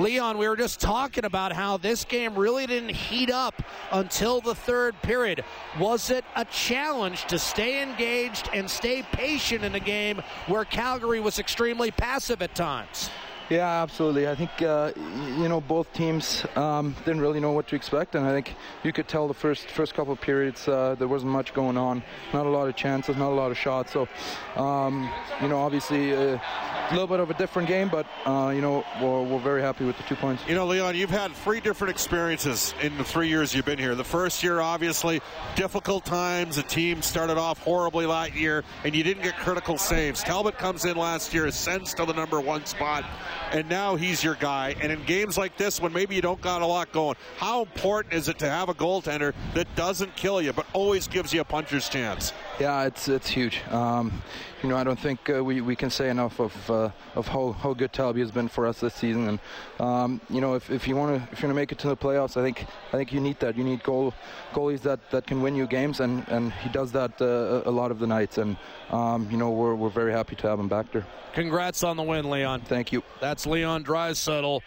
Leon, we were just talking about how this game really didn't heat up until the third period. Was it a challenge to stay engaged and stay patient in a game where Calgary was extremely passive at times? Yeah, absolutely. I think uh, you know both teams um, didn't really know what to expect, and I think you could tell the first first couple of periods uh, there wasn't much going on, not a lot of chances, not a lot of shots. So, um, you know, obviously uh, a little bit of a different game, but uh, you know we're, we're, very happy with the two points. You know, Leon, you've had three different experiences in the three years you've been here. The first year, obviously, difficult times. The team started off horribly that year, and you didn't get critical saves. Talbot comes in last year, ascends to the number one spot and now he's your guy. And in games like this, when maybe you don't got a lot going, how important is it to have a goaltender that doesn't kill you but always gives you a puncher's chance? Yeah, it's it's huge. Um, you know, I don't think uh, we, we can say enough of uh, of how, how good Talby has been for us this season. And um, you know, if, if you want to if you're gonna make it to the playoffs, I think I think you need that. You need goal goalies that, that can win you games, and, and he does that uh, a lot of the nights. And um, you know, we're we're very happy to have him back there. Congrats on the win, Leon. Thank you. That's Leon Draisaitl